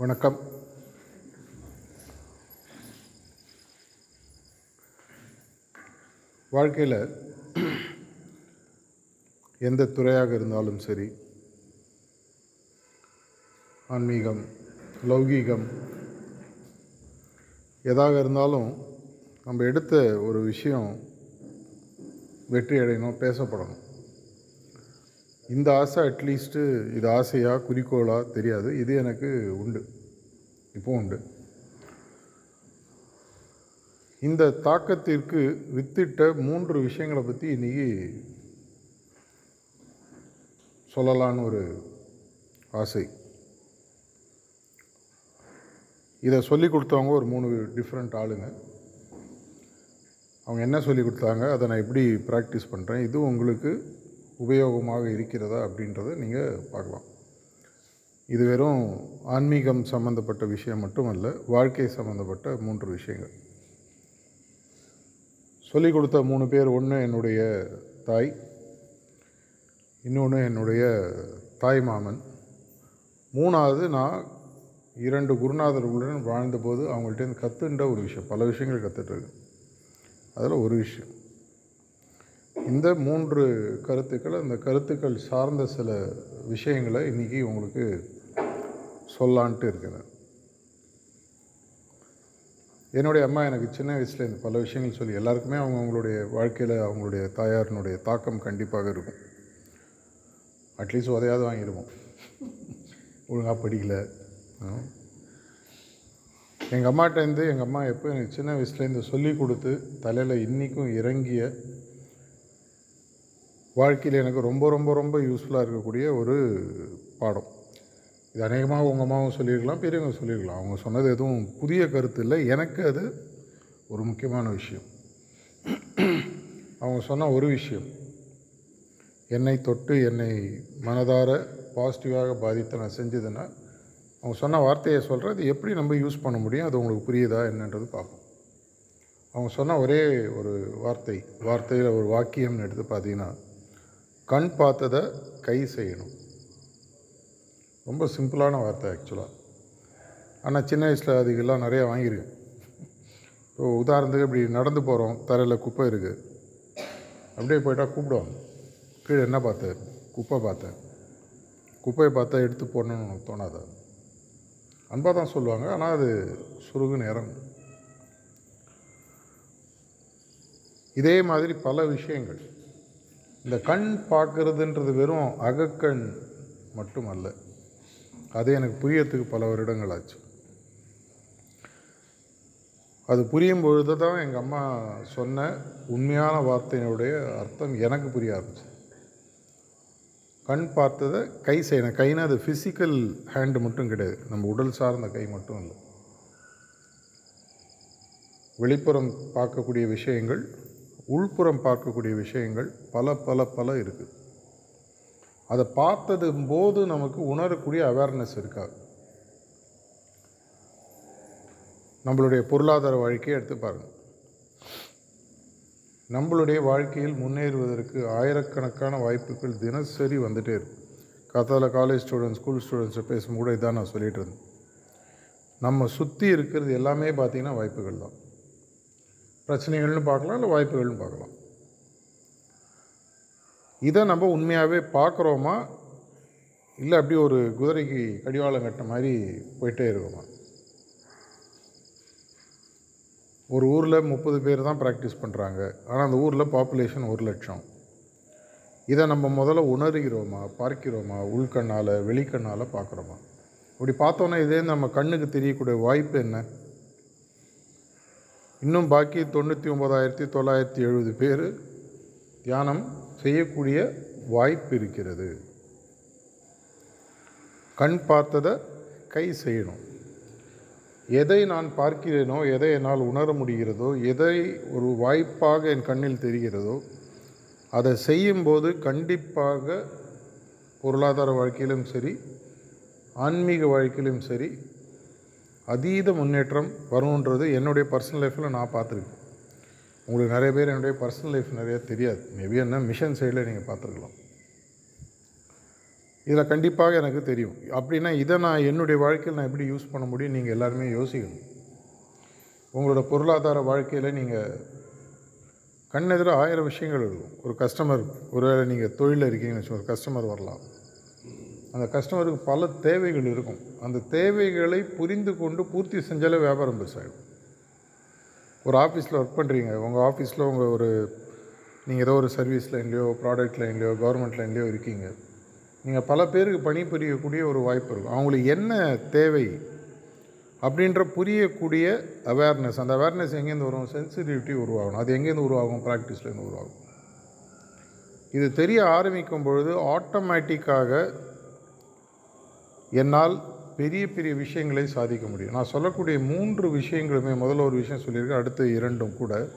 வணக்கம். வாழ்க்கையில் எந்த துறையாக இருந்தாலும் சரி ஆன்மீகம் லௌகீகம் எதாக இருந்தாலும் நம்ம எடுத்த ஒரு விஷயம் வெற்றி அடையணும் பேசப்படணும். இந்த ஆசை அட்லீஸ்ட்டு இது ஆசையா குறிக்கோளா தெரியாது. இது எனக்கு உண்டு. இப்போ உண்டு. இந்த தாக்கத்திற்கு வித்திட்ட மூன்று விஷயங்களை பற்றி இன்றைக்கி சொல்லலான்னு ஒரு ஆசை. இதை சொல்லி கொடுத்தவங்க ஒரு மூணு டிஃப்ரெண்ட் ஆளுங்க. அவங்க என்ன சொல்லி கொடுத்தாங்க அதை நான் எப்படி ப்ராக்டிஸ் பண்ணுறேன் இது உங்களுக்கு உபயோகமாக இருக்கிறதா அப்படின்றத நீங்கள் பார்க்கலாம். இது வெறும் ஆன்மீகம் சம்மந்தப்பட்ட விஷயம் மட்டுமல்ல வாழ்க்கை சம்மந்தப்பட்ட மூன்று விஷயங்கள். சொல்லிக் கொடுத்த மூணு பேர் ஒன்று என்னுடைய தாய் இன்னொன்று என்னுடைய தாய் மாமன். மூணாவது நான் இரண்டு குருநாதர்களுடன் வாழ்ந்தபோது அவங்கள்ட்ட கற்றுன்ற ஒரு விஷயம். பல விஷயங்கள் கற்றுட்ருக்கு அதில் ஒரு விஷயம். இந்த மூன்று கருத்துக்கள் அந்த கருத்துக்கள் சார்ந்த சில விஷயங்களை இன்றைக்கி உங்களுக்கு சொல்லான்ட்டு இருக்கிறேன். என்னுடைய அம்மா எனக்கு சின்ன வயசில் இந்த பல விஷயங்கள் சொல்லி எல்லாருக்குமே அவங்க அவங்களுடைய வாழ்க்கையில் அவங்களுடைய தாயாரினுடைய தாக்கம் கண்டிப்பாக இருக்கும். அட்லீஸ்ட் உதையாவது வாங்கிடுவோம் ஒழுங்காக படிக்கலை. எங்கள் அம்மாட்டேருந்து எங்கள் அம்மா எப்போ எனக்கு சின்ன வயசுலேருந்து சொல்லி கொடுத்து தலையில் இன்றைக்கும் இறங்கிய வாழ்க்கையில் எனக்கு ரொம்ப ரொம்ப ரொம்ப யூஸ்ஃபுல்லாக இருக்கக்கூடிய ஒரு பாடம். இது அநேகமாக உங்கள் அம்மாவும் சொல்லியிருக்கலாம் பெரியவங்க சொல்லியிருக்கலாம். அவங்க சொன்னது எதுவும் புதிய கருத்து இல்லை. எனக்கு அது ஒரு முக்கியமான விஷயம். அவங்க சொன்ன ஒரு விஷயம். என்னை தொட்டு என்னை மனதார பாசிட்டிவாக பாதித்து நான் செஞ்சதுன்னா அவங்க சொன்ன வார்த்தையை சொல்கிறேன் அது எப்படி நம்ம யூஸ் பண்ண முடியும் அது உங்களுக்கு புரியுதா என்னன்றது பார்ப்போம். அவங்க சொன்ன ஒரே ஒரு வார்த்தை வார்த்தையில் ஒரு வாக்கியம்னு எடுத்து பார்த்தீங்கன்னா கண் பார்த்ததை கை செய்யணும். ரொம்ப சிம்பிளான வார்த்தை ஆக்சுவலாக ஆனால் சின்ன வயசில் அதுக்கெல்லாம் நிறையா வாங்கியிருக்கேன். இப்போ உதாரணத்துக்கு இப்படி நடந்து போகிறோம் தரையில் குப்பை இருக்குது அப்படியே போயிட்டால் கூப்பிடுவாங்க. கீழே என்ன பார்த்த? குப்பை பார்த்தேன் குப்பையை பார்த்தா எடுத்து போடணும்னு தோணாத? அன்பாக தான் சொல்லுவாங்க ஆனால் அது சுருகு நேரம். இதே மாதிரி பல விஷயங்கள். இந்த கண் பார்க்கறதுன்றது வெறும் அகக்கண் மட்டும் அல்ல அது எனக்கு புரியறதுக்கு பல வருடங்கள் ஆச்சு. அது புரியும் பொழுது தான் எங்கள் அம்மா சொன்ன உண்மையான வார்த்தையினுடைய அர்த்தம் எனக்கு புரிய ஆரம்பிச்சு கண் பார்த்ததை கை செய்யணும் கைனா அது ஃபிசிக்கல் ஹேண்டு மட்டும் கிடையாது. நம்ம உடல் சார்ந்த கை மட்டும் இல்லை. வெளிப்புறம் பார்க்கக்கூடிய விஷயங்கள் உள்புறம் பார்க்கக்கூடிய விஷயங்கள் பல பல பல இருக்குது அதை பார்த்தது போது நமக்கு உணரக்கூடிய அவேர்னஸ் இருக்காது நம்மளுடைய பொருளாதார வாழ்க்கையை எடுத்து பாருங்கள் நம்மளுடைய வாழ்க்கையில் முன்னேறுவதற்கு ஆயிரக்கணக்கான வாய்ப்புகள் தினசரி வந்துகிட்டே இருக்கு. கத்தால காலேஜ் ஸ்டூடெண்ட்ஸ் ஸ்கூல் ஸ்டூடெண்ட்ஸை பேசும்போது கூட இதான் நான் சொல்லிகிட்டு இருந்தேன். நம்ம சுற்றி இருக்கிறது எல்லாமே பார்த்திங்கன்னா வாய்ப்புகள் தான். பிரச்சனைகள்னு பார்க்கலாம் இல்லை வாய்ப்புகள்னு பார்க்கலாம். இதை நம்ம உண்மையாகவே பார்க்குறோமா? இல்லை அப்படி ஒரு குதிரைக்கு கடிவாளம் கட்ட மாதிரி போயிட்டே இருக்கோமா? ஒரு ஊரில் முப்பது பேர் தான் ப்ராக்டிஸ் பண்ணுறாங்க ஆனால் அந்த ஊரில் பாப்புலேஷன் ஒரு லட்சம். இதை நம்ம முதல்ல உணர்கிறோமா? பார்க்கிறோமா? உள்கண்ணால் வெளிக்கண்ணால் பார்க்குறோமா? இப்படி பார்த்தோன்னா இதே நம்ம கண்ணுக்கு தெரியக்கூடிய வாய்ப்பு என்ன? இன்னும் பாக்கி தொண்ணூற்றி ஒம்பதாயிரத்தி தொள்ளாயிரத்தி எழுபது பேர் தியானம் செய்யக்கூடிய வாய்ப்பு இருக்கிறது. கண் பார்த்ததை கை செய்யணும். எதை நான் பார்க்கிறேனோ எதை என்னால் உணர முடிகிறதோ எதை ஒரு வாய்ப்பாக என் கண்ணில் தெரிகிறதோ அதை செய்யும்போது கண்டிப்பாக பொருளாதார வாழ்க்கையிலும் சரி ஆன்மீக வாழ்க்கையிலும் சரி அதீத முன்னேற்றம் வரும்ன்றது என்னுடைய பர்சனல் லைஃப்பில் நான் பார்த்துருக்கேன். உங்களுக்கு நிறைய பேர் என்னுடைய பர்சனல் லைஃப் நிறைய தெரியாது. மேபி என்ன? மிஷன் சைடில் நீங்கள் பார்த்துருக்கலாம். இதில் கண்டிப்பாக எனக்கு தெரியும். அப்படின்னா இதை நான் என்னுடைய வாழ்க்கையில் நான் எப்படி யூஸ் பண்ண முடியும்? நீங்கள் எல்லாருமே யோசிக்கணும். உங்களோட பொருளாதார வாழ்க்கையில் நீங்கள் கண்ணெதிர ஆயிரம் விஷயங்கள் இருக்கும். ஒரு கஸ்டமர் ஒருவேளை நீங்கள் தொழிலில் இருக்கீங்கன்னு வச்சு ஒரு கஸ்டமர் வரலாம். அந்த கஸ்டமருக்கு பல தேவைகள் இருக்கும். அந்த தேவைகளை புரிந்து கொண்டு பூர்த்தி செஞ்சாலே வியாபாரம் பெருசாகிடும் ஒரு ஆஃபீஸில் ஒர்க் பண்ணுறீங்க உங்கள் ஆஃபீஸில் உங்கள் ஒரு நீங்கள் ஏதோ ஒரு சர்வீஸ் லைன்லேயோ ப்ராடக்ட் லைன்லேயோ கவர்மெண்ட் லைன்லேயோ இருக்கீங்க. நீங்கள் பல பேருக்கு பணிபுரியக்கூடிய ஒரு வாய்ப்பு இருக்கும். அவங்களுக்கு என்ன தேவை அப்படின்ற புரியக்கூடிய அவேர்னஸ் அந்த அவேர்னஸ் எங்கேருந்து வரும்? சென்சிட்டிவிட்டி உருவாகணும். அது எங்கேருந்து உருவாகும்? ப்ராக்டிஸ்லேருந்து உருவாகும். இது தெரிய ஆரம்பிக்கும் பொழுது ஆட்டோமேட்டிக்காக என்னால் பெரிய பெரிய விஷயங்களை சாதிக்க முடியும். நான் சொல்லக்கூடிய மூன்று விஷயங்களுமே முதல்ல ஒரு விஷயம் சொல்லியிருக்கேன் அடுத்த இரண்டும் கூட.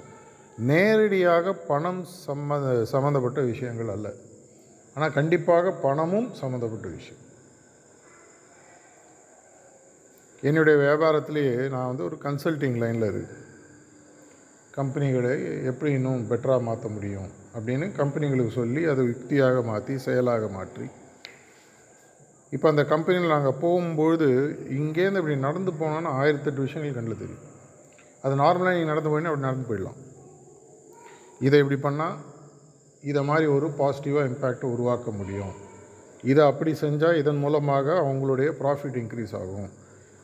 நேரடியாக பணம் சம்மந்த சம்மந்தப்பட்ட விஷயங்கள் அல்ல. ஆனால் கண்டிப்பாக பணமும் சம்மந்தப்பட்ட விஷயம். என்னுடைய வியாபாரத்திலேயே நான் வந்து ஒரு கன்சல்டிங் லைனில் இருக்கு கம்பெனிகளை எப்படி இன்னும் பெட்டராக மாற்ற முடியும் அப்படின்னு கம்பெனிகளுக்கு சொல்லி அதை யுக்தியாக மாற்றி செயலாக மாற்றி இப்போ அந்த கம்பெனியில் நாங்கள் போகும்பொழுது இங்கேருந்து இப்படி நடந்து போனோன்னா ஆயிரத்தெட்டு விஷயங்கள் கண்ணில் தெரியும். அது நார்மலாக நீங்கள் நடந்து போயினா அப்படி நடந்து போயிடலாம். இதை இப்படி பண்ணால் இதை மாதிரி ஒரு பாசிட்டிவாக இம்பேக்டை உருவாக்க முடியும். இதை அப்படி செஞ்சால் இதன் மூலமாக அவங்களுடைய ப்ராஃபிட் இன்க்ரீஸ் ஆகும்.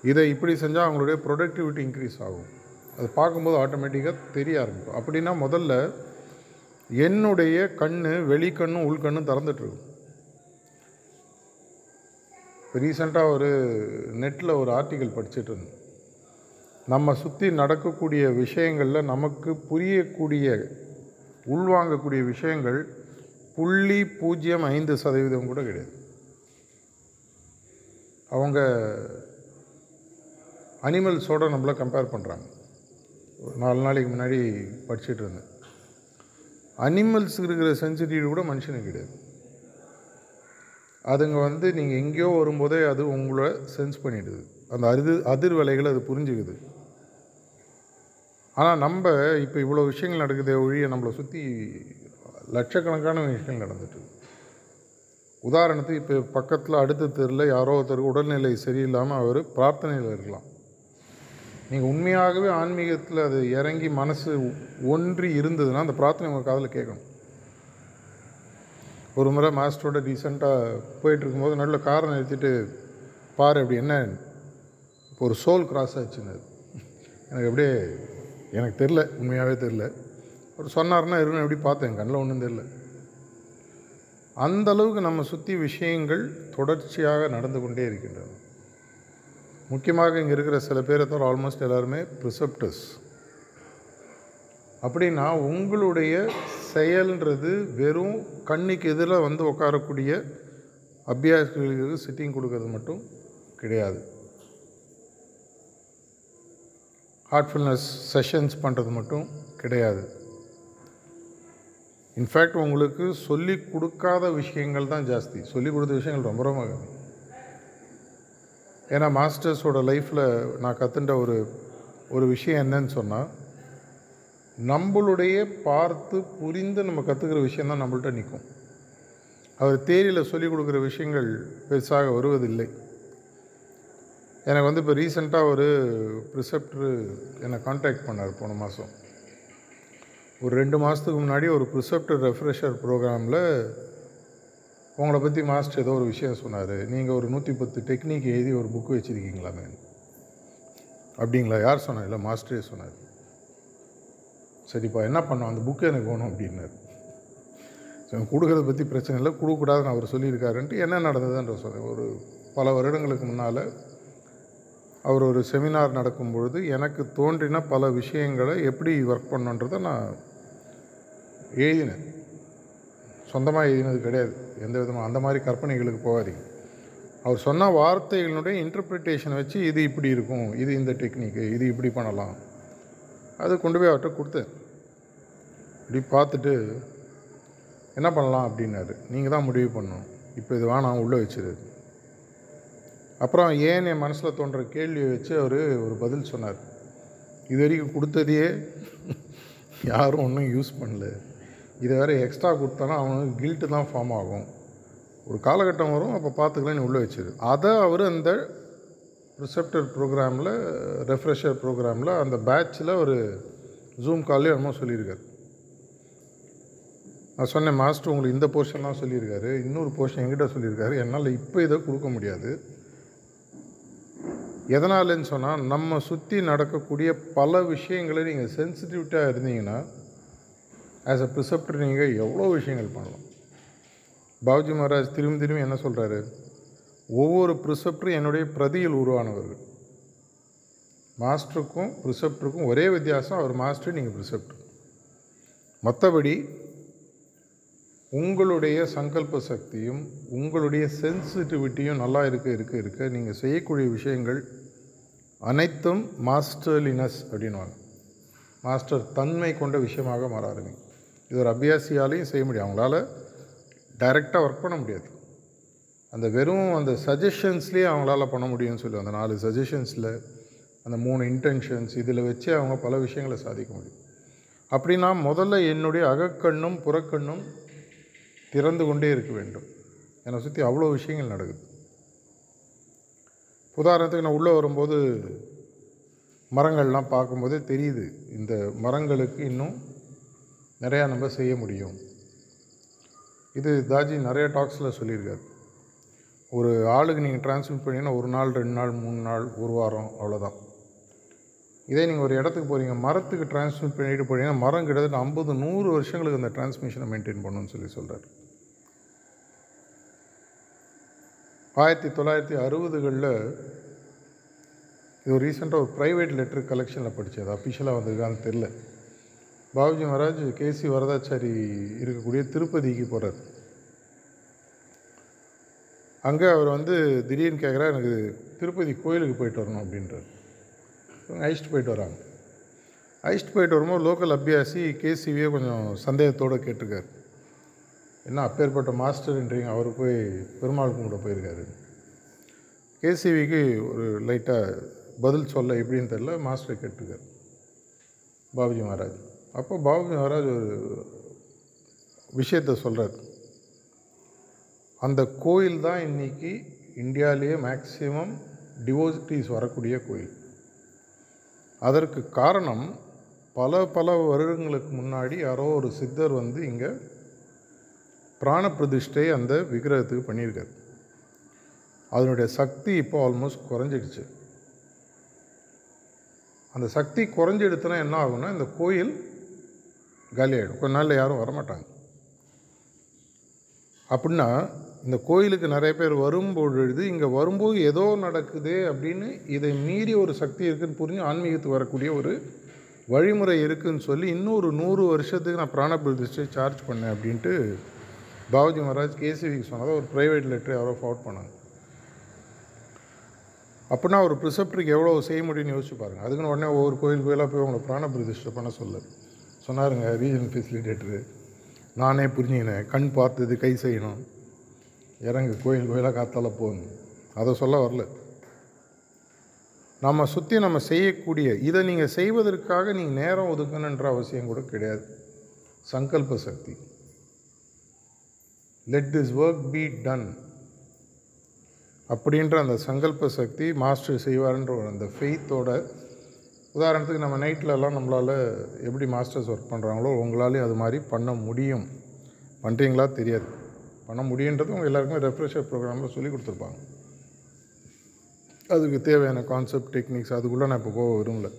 இதை இப்படி செஞ்சால் அவங்களுடைய ப்ரொடக்டிவிட்டி இன்க்ரீஸ் ஆகும். அது பார்க்கும்போது ஆட்டோமேட்டிக்காக தெரிய ஆரம்பிக்கும். அப்படின்னா முதல்ல என்னுடைய கண் வெளிக்கண்ணும் உள்கண்ணும் திறந்துட்டுருக்கும் ரீசெண்டாக ஒரு நெட்டில் ஒரு ஆர்டிக்கல் படிச்சுட்டு இருந்தேன். நம்ம சுற்றி நடக்கக்கூடிய விஷயங்களில் நமக்கு புரியக்கூடிய உள்வாங்கக்கூடிய விஷயங்கள் புள்ளி பூஜ்ஜியம் ஐந்து சதவீதம் கூட கிடையாது. அவங்க அனிமல்ஸோட நம்மளை கம்பேர் பண்ணுறாங்க ஒரு நாலு நாளைக்கு முன்னாடி படிச்சுட்டு இருந்தேன். அனிமல்ஸுக்கு இருக்கிற சென்சிட்டிவிட்டி கூட மனுஷனுக்கு கிடையாது. அதுங்க வந்து நீங்கள் எங்கேயோ வரும்போதே அது உங்களை சென்ஸ் பண்ணிடுது. அந்த அதிர் அதிர்வலைகளை அது புரிஞ்சுக்குது. ஆனால் நம்ம இப்போ இவ்வளோ விஷயங்கள் நடக்குதே ஒழிய நம்மளை சுற்றி லட்சக்கணக்கான விஷயங்கள் நடந்துட்டு உதாரணத்துக்கு இப்போ பக்கத்தில் அடுத்த தெருவில் யாரோ ஒருத்தருக்கு உடல்நிலை சரியில்லாமல் அவர் பிரார்த்தனையில் இருக்கலாம். நீங்கள் உண்மையாகவே ஆன்மீகத்தில் அது இறங்கி மனசு ஒன்றி இருந்ததுன்னா அந்த பிரார்த்தனை உங்கள் காதில் கேட்கணும். ஒரு முறை மாஸ்டரோட டீசெண்டாக போயிட்டுருக்கும்போது நல்ல நடுவில் காரை நிறுத்திட்டு பாரு அப்படி என்ன? இப்போ ஒரு சோல் கிராஸ் ஆச்சுன்னு எனக்கு அப்படியே எனக்கு தெரில உண்மையாகவே தெரில அவர் சொன்னார்னா இருந்து எப்படி பார்த்தேன் கண்ணில் ஒன்றும் தெரில அந்த அளவுக்கு நம்ம சுற்றி விஷயங்கள் தொடர்ச்சியாக நடந்து கொண்டே இருக்கின்றன. முக்கியமாக இங்கே இருக்கிற சில பேரை தவிர ஆல்மோஸ்ட் எல்லாருமே ப்ரிசப்டர்ஸ் அப்படின்னா உங்களுடைய செயல்ன்றது வெறும் கண்ணுக்கு எதிரில் வந்து உட்காரக்கூடிய அபியாசிகளுக்கு சிட்டிங் கொடுக்கறது மட்டும் கிடையாது. ஹார்ட்ஃபுல்னஸ் செஷன்ஸ் பண்ணுறது மட்டும் கிடையாது. இன்ஃபேக்ட் உங்களுக்கு சொல்லி கொடுக்காத விஷயங்கள் தான் ஜாஸ்தி. சொல்லி கொடுத்த விஷயங்கள் ரொம்ப ரொம்ப ஏன்னா மாஸ்டர்ஸோட லைஃப்பில் நான் கற்றுண்ட ஒரு ஒரு விஷயம் என்னன்னு சொன்னால் நம்மளுடைய பார்த்து புரிந்து நம்ம கற்றுக்கிற விஷயந்தான் நம்மள்கிட்ட நிற்கும் அவர் தேரியில் சொல்லிக் கொடுக்குற விஷயங்கள் பெருசாக வருவதில்லை. எனக்கு வந்து இப்போ ரீசெண்டாக ஒரு ப்ரிசெப்டரு என்னை காண்டாக்ட் பண்ணார் போன மாதம் ஒரு ரெண்டு மாதத்துக்கு முன்னாடி ஒரு ப்ரிசெப்டர் ரெஃப்ரெஷர் ப்ரோக்ராமில் உங்களை பற்றி மாஸ்டர் ஏதோ ஒரு விஷயம் சொன்னார். நீங்கள் ஒரு நூற்றி பத்து டெக்னிக் எழுதி ஒரு புக் வச்சுருக்கீங்களாமே. அப்படிங்களா? யார் சொன்னார் இல்லை மாஸ்டரே சொன்னார். சரிப்பா என்ன பண்ணோம் அந்த புக்கு எனக்கு வேணும் அப்படின்னாரு. சரி கொடுக்கறத பற்றி பிரச்சனை இல்லை கொடுக்கக்கூடாதுன்னு அவர் சொல்லியிருக்காருன்ட்டு என்ன நடந்ததுன்ற சொன்னேன் ஒரு பல வருடங்களுக்கு முன்னால் அவர் ஒரு செமினார் நடக்கும் பொழுது எனக்கு தோன்றின பல விஷயங்களை எப்படி ஒர்க் பண்ணுன்றதை நான் எழுதினேன். சொந்தமாக எழுதினது கிடையாது. எந்த விதமாக அந்த மாதிரி கற்பனைகளுக்கு போகாதீங்க. அவர் சொன்ன வார்த்தைகளுடைய இன்டர்பிரிட்டேஷனை வச்சு இது இப்படி இருக்கும் இது இந்த டெக்னிக்கு இது இப்படி பண்ணலாம். அது கொண்டு போய் அவர்கிட்ட கொடுத்தேன் இப்படி பார்த்துட்டு என்ன பண்ணலாம்? அப்படின்னாரு. நீங்கள் தான் முடிவு பண்ணணும். இப்போ இது வேணாம் உள்ளே வச்சிரு. அப்புறம் ஏன் என் மனசில் தோன்ற கேள்வியை வச்சு அவர் ஒரு பதில் சொன்னார். இது வரைக்கும் கொடுத்ததையே யாரும் ஒன்றும் யூஸ் பண்ணல. இதை வேறு எக்ஸ்ட்ரா கொடுத்தானா அவனுக்கு கில்ட்டு தான் ஃபார்ம் ஆகும். ஒரு காலகட்டம் வரும் அப்போ பார்த்துக்கலாம் நீ உள்ளே வச்சிரு. அதை அவர் அந்த ரிசப்டர் ப்ரோக்ராமில் ரெஃப்ரெஷர் ப்ரோக்ராமில் அந்த பேட்சில் ஒரு ஜூம் கால்லே என்னமோ சொல்லியிருக்காரு. நான் சொன்னேன் மாஸ்டர் உங்களுக்கு இந்த போர்ஷன்லாம் சொல்லியிருக்காரு. இன்னொரு போர்ஷன் எங்கிட்ட சொல்லியிருக்காரு. என்னால் இப்போ இதை கொடுக்க முடியாது. எதனாலன்னு சொன்னால் நம்ம சுற்றி நடக்கக்கூடிய பல விஷயங்களை நீங்கள் சென்சிட்டிவிட்டாக இருந்தீங்கன்னா ஆஸ் அ ப்ரிசப்டர் நீங்கள் எவ்வளோ விஷயங்கள் பண்ணலாம்? பாபுஜி மகாராஜ் திரும்பி திரும்பி என்ன சொல்கிறாரு ஒவ்வொரு ப்ரிசெப்டரும் என்னுடைய பிரதியில் உருவானவர்கள். மாஸ்டருக்கும் ப்ரிசெப்டருக்கும் ஒரே வித்தியாசம் அவர் மாஸ்டர் நீங்கள் ப்ரிசெப்டர். மற்றபடி உங்களுடைய சங்கல்ப சக்தியும் உங்களுடைய சென்சிட்டிவிட்டியும் நல்லா இருக்க இருக்க இருக்க நீங்கள் செய்யக்கூடிய விஷயங்கள் அனைத்தும் மாஸ்டர்லினஸ் அப்படின்வாங்க மாஸ்டர் தன்மை கொண்ட விஷயமாக மாற ஆரம்பிக்கும். இது ஒரு அபியாசியாலையும் செய்ய முடியும். அவங்களால டைரெக்டாக ஒர்க் பண்ண முடியாது. அந்த வெறும் அந்த சஜஷன்ஸ்லேயே அவங்களால பண்ண முடியும்னு சொல்லி. அந்த நாலு சஜஷன்ஸில் அந்த மூணு இன்டென்ஷன்ஸ் இதில் வச்சு அவங்க பல விஷயங்களை சாதிக்க முடியும். அப்படின்னா முதல்ல என்னுடைய அகக்கண்ணும் புறக்கண்ணும் திறந்து கொண்டே இருக்க வேண்டும். என்னை சுற்றி அவ்வளோ விஷயங்கள் நடக்குது. உதாரணத்துக்கு நான் உள்ளே வரும்போது மரங்கள்லாம் பார்க்கும்போதே தெரியுது. இந்த மரங்களுக்கு இன்னும் நிறையா நம்ம செய்ய முடியும். இது தாஜி நிறைய டாக்ஸில் சொல்லியிருக்காரு. ஒரு ஆளுக்கு நீங்கள் டிரான்ஸ்மிட் பண்ணிங்கன்னா ஒரு நாள் ரெண்டு நாள் மூணு நாள் ஒரு வாரம் அவ்வளோதான் இதே நீங்கள் ஒரு இடத்துக்கு போகிறீங்க மரத்துக்கு டிரான்ஸ்மிட் பண்ணிட்டு போனீங்கன்னா மரம் கிட்டத்தட்ட ஐம்பது நூறு வருஷங்களுக்கு அந்த டிரான்ஸ்மிஷனை மெயின்டைன் பண்ணணும்னு சொல்லி சொல்கிறார் ஆயிரத்தி தொள்ளாயிரத்தி அறுபதுகளில் இது ரீசெண்டாக ஒரு ப்ரைவேட் லெட்டர் கலெக்ஷனில் படித்தது அது அஃபிஷியலாக வந்திருக்கான்னு தெரில பாபுஜி மகாராஜ் கேசி வரதாச்சாரி இருக்கக்கூடிய திருப்பதிக்கு போகிறார் அங்கே அவர் வந்து திடீர்னு கேட்குறா எனக்கு திருப்பதி கோயிலுக்கு போயிட்டு வரணும் அப்படின்றார். இவங்க அழைச்சிட்டு போயிட்டு வராங்க. அழைச்சிட்டு போயிட்டு வரும்போது லோக்கல் அபியாசி கேசிவியே கொஞ்சம் சந்தேகத்தோடு கேட்டிருக்காரு. என்ன அப்பேற்பட்ட மாஸ்டர்ன்றீங்க? அவர் போய் பெருமாள் கும்பிட போயிருக்காரு. கேசிவிக்கு ஒரு லைட்டாக பதில் சொல்ல எப்படின்னு தெரில மாஸ்டர் கேட்டிருக்கார். பாபுஜி மகாராஜ். அப்போ பாபுஜி மகாராஜ் ஒரு விஷயத்த சொல்கிறார் அந்த கோயில் தான் இன்றைக்கி இந்தியாவிலேயே மேக்சிமம் டிவோசிட்டிஸ் வரக்கூடிய கோயில். அதற்கு காரணம் பல பல வருடங்களுக்கு முன்னாடி யாரோ ஒரு சித்தர் வந்து இங்கே பிராண பிரதிஷ்டை அந்த விக்கிரகத்துக்கு பண்ணியிருக்காரு. அதனுடைய சக்தி இப்போ ஆல்மோஸ்ட் குறைஞ்சிடுச்சு. அந்த சக்தி குறைஞ்சிடுத்துனா என்ன ஆகும்னா இந்த கோயில் காலியாகிடும் கொஞ்ச நாளில் யாரும் வரமாட்டாங்க. அப்படின்னா இந்த கோயிலுக்கு நிறைய பேர் வரும்பொழுது இங்கே வரும்போது ஏதோ நடக்குதே அப்படின்னு இதை மீறி ஒரு சக்தி இருக்குன்னு புரிஞ்சு ஆன்மீகத்துக்கு வரக்கூடிய ஒரு வழிமுறை இருக்குன்னு சொல்லி இன்னொரு நூறு வருஷத்துக்கு நான் பிராண பிரதிஷ்டை சார்ஜ் பண்ணேன் அப்படின்ட்டு பாபுஜி மகாராஜ் கேசிவிக்கு சொன்னதை ஒரு ப்ரைவேட் லெட்டர் யாரோ ஃபார்வர்ட் பண்ணாங்க. அப்படின்னா ஒரு ப்ரிசப்டருக்கு எவ்வளோ செய்ய முடியும்னு யோசிச்சு பாருங்கள் அதுக்குன்னு உடனே ஒவ்வொரு கோயில் கோயிலாக போய் உங்களை பிராண பிரதிஷ்டை பண்ண சொல்ல. சொன்னாருங்க ரீஜன் ஃபெசிலிட்டேட்டரு நானே புரிஞ்சுக்கினேன். கண் பார்த்தது கை செய்யணும். இறங்கு கோயில் கோயிலாக காத்தால போகணும் அதை சொல்ல வரல. நம்ம சுற்றி நம்ம செய்யக்கூடிய இதை நீங்கள் செய்வதற்காக நீங்கள் நேரம் ஒதுக்கணுன்ற அவசியம் கூட கிடையாது. சங்கல்ப சக்தி. Let this work be done அப்படின்ற அந்த சங்கல்ப சக்தி மாஸ்டர் செய்வார்ன்ற ஒரு அந்த ஃபெய்த்தோட உதாரணத்துக்கு நம்ம நைட்லலாம் நம்மளால் எப்படி மாஸ்டர்ஸ் ஒர்க் பண்ணுறாங்களோ உங்களாலே அது மாதிரி பண்ண முடியும். பண்ணுறீங்களா தெரியாது. பண்ண முடியுன்றது அவங்க எல்லாருக்குமே ரெஃப்ரெஷர் ப்ரோக்ராமில் சொல்லி கொடுத்துருப்பாங்க. அதுக்கு தேவையான கான்செப்ட் டெக்னிக்ஸ் அதுக்குள்ளே நான் இப்போ போக விரும்பல.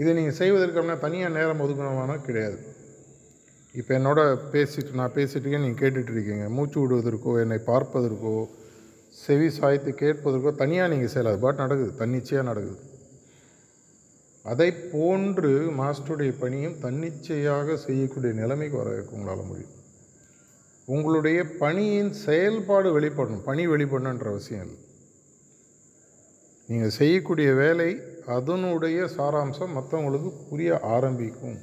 இதை நீங்கள் செய்வதற்கு அப்படின்னா தனியாக நேரம் ஒதுக்கணுமானா கிடையாது. இப்போ என்னோட பேசிட்டு நான் பேசிட்டுக்கே நீங்கள் கேட்டுட்ருக்கீங்க மூச்சு விடுவதற்கோ என்னை பார்ப்பதற்கோ செவி சாய்த்து கேட்பதற்கோ தனியாக நீங்கள் செய்யலாது பாட் நடக்குது. தன்னிச்சையாக நடக்குது. அதை போன்று மாஸ்டருடைய பணியும் தன்னிச்சையாக செய்யக்கூடிய நிலைமைக்கு வர உங்களால் முடியும். உங்களுடைய பணியின் செயல்பாடு வெளிப்படணும். பணி வெளிப்படணுன்ற அவசியம் இல்லை. நீங்கள் செய்யக்கூடிய வேலை அதனுடைய சாராம்சம் மற்றவங்களுக்கு புரிய ஆரம்பிக்கும்.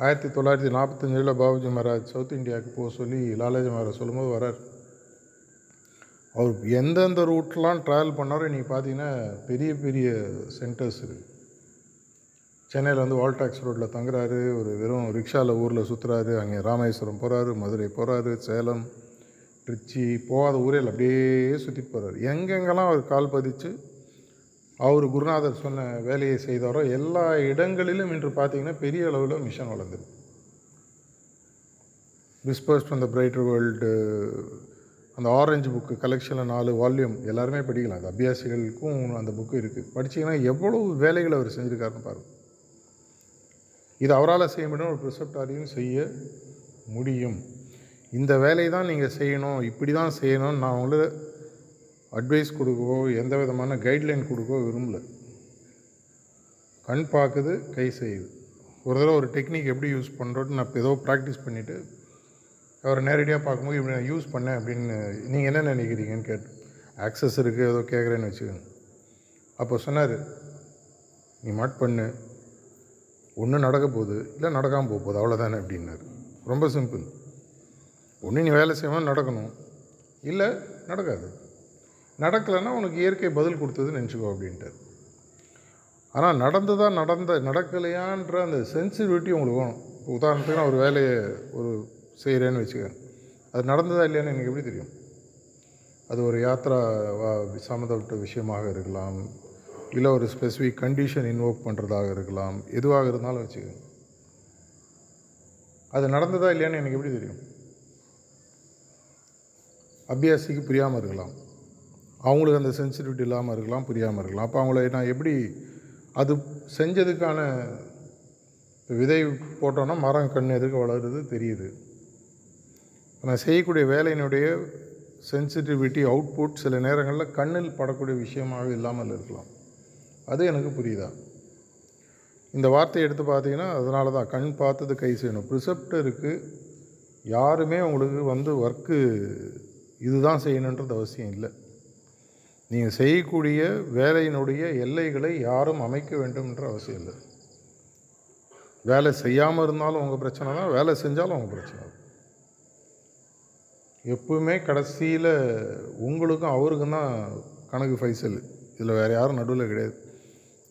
ஆயிரத்தி தொள்ளாயிரத்தி நாற்பத்தஞ்சில் பாபுஜி மகாராஜ் சவுத் இந்தியாவுக்கு போக சொல்லி லாலாஜி மகாராஜ் சொல்லும்போது வரார் அவர் எந்தெந்த ரூட்லாம் ட்ராவல் பண்ணாரோ நீங்கள் பார்த்தீங்கன்னா பெரிய பெரிய சென்டர்ஸ் இருக்குது சென்னையில் வந்து வால்டாக்ஸ் ரோட்டில் தங்குறாரு. ஒரு வெறும் ரிக்ஷாவில் ஊரில் சுற்றுறாரு அங்கே ராமேஸ்வரம் போகிறாரு மதுரை போகிறாரு சேலம் திருச்சி போகாத ஊரில் அப்படியே சுற்றிட்டு போகிறாரு எங்கெங்கெல்லாம் அவர் கால் பதிச்சு அவர் குருநாதர் சொன்ன வேலையை செய்தாரோ எல்லா இடங்களிலும் இன்று பார்த்திங்கன்னா பெரிய அளவில் மிஷன் வளர்ந்துருக்கு. டிஸ்பர்ஸ்ட் அந்த பிரைட்டர் வேர்ல்டு அந்த ஆரஞ்சு புக்கு கலெக்ஷனில் நாலு வால்யூம் எல்லாருமே படிக்கலாம். அது அபியாசிகளுக்கும் அந்த புக்கு இருக்குது படிச்சீங்கன்னா எவ்வளோ வேலைகளை அவர் செஞ்சுருக்காருன்னு பாருங்கள் இது அவரால் செய்ய முடியும் ஒரு ப்ரிசப்டாரியும் செய்ய முடியும். இந்த வேலையை தான் நீங்கள் செய்யணும் இப்படி தான் செய்யணும்னு நான் உங்களை அட்வைஸ் கொடுக்கவோ எந்த விதமான கைட்லைன் கொடுக்கவோ விரும்பல. கண் பார்க்குது கை செய்யுது. ஒரு தடவை ஒரு டெக்னிக் எப்படி யூஸ் பண்ணுறோன்னு நான் இப்போ ஏதோ ப்ராக்டிஸ் பண்ணிவிட்டு அவரை நேரடியாக பார்க்கும்போது இப்படி நான் யூஸ் பண்ணேன் அப்படின்னு நீங்கள் என்ன நினைக்கிறீங்கன்னு கேட்டு ஆக்சஸ் இருக்குது ஏதோ கேட்குறேன்னு வச்சுக்கோங்க. அப்போ சொன்னார் நீ மாட் பண்ணு ஒன்று நடக்க போகுது இல்லை நடக்காமல் போக போகுது அவ்வளோதானே அப்படின்னாரு. ரொம்ப சிம்பிள் ஒன்று நீ வேலை செய்யணும் நடக்கணும். இல்லை நடக்காது. நடக்கலைன்னா உனக்கு இயற்கை பதில் கொடுத்தது நினச்சிக்கோ அப்படின்ட்டு ஆனால் நடந்ததாக நடந்த நடக்கலையான்ற அந்த சென்சிட்டிவிட்டி உங்களுக்கு வேணும். இப்போ உதாரணத்துக்கு நான் ஒரு வேலையை ஒரு செய்கிறேன்னு வச்சுக்கேன் அது நடந்ததா இல்லையான்னு எனக்கு எப்படி தெரியும்? அது ஒரு யாத்திரா வா- சம்மந்தப்பட்ட விஷயமாக இருக்கலாம் இல்லை ஒரு ஸ்பெசிஃபிக் கண்டிஷன் இன்வோக் பண்ணுறதாக இருக்கலாம். எதுவாக இருந்தாலும் வச்சுக்கோங்க. அது நடந்ததா இல்லையான்னு எனக்கு எப்படி தெரியும்? அபியாசிக்கு புரியாமல் இருக்கலாம். அவங்களுக்கு அந்த சென்சிட்டிவிட்டி இல்லாமல் இருக்கலாம் புரியாமல் இருக்கலாம். அப்போ அவங்கள நான் எப்படி அது செஞ்சதுக்கான விதை போட்டோன்னா மரம் கண் எதுக்கு வளருது தெரியுது. நான் செய்யக்கூடிய வேலையினுடைய சென்சிட்டிவிட்டி அவுட்புட் சில நேரங்களில் கண்ணில் படக்கூடிய விஷயமாக இல்லாமல் இருக்கலாம். அது எனக்கு புரியுதா? இந்த வார்த்தையை எடுத்து பார்த்தீங்கன்னா அதனால தான். கண் பார்த்தது கை செய்யணும். ப்ரிசெப்டருக்கு யாருமே உங்களுக்கு வந்து ஒர்க்கு இதுதான் செய்யணுன்றது அவசியம் இல்லை. நீங்கள் செய்யக்கூடிய வேலையினுடைய எல்லைகளை யாரும் அமைக்க வேண்டும்ன்ற அவசியம் இல்லை. வேலை செய்யாமல் இருந்தாலும் உங்கள் பிரச்சனை தான். வேலை செஞ்சாலும் உங்கள் பிரச்சனை தான். எப்பவுமே கடைசியில் உங்களுக்கும் அவருக்கும் தான் கணக்கு ஃபைசல் இதில் வேறு யாரும் நடுவில் கிடையாது.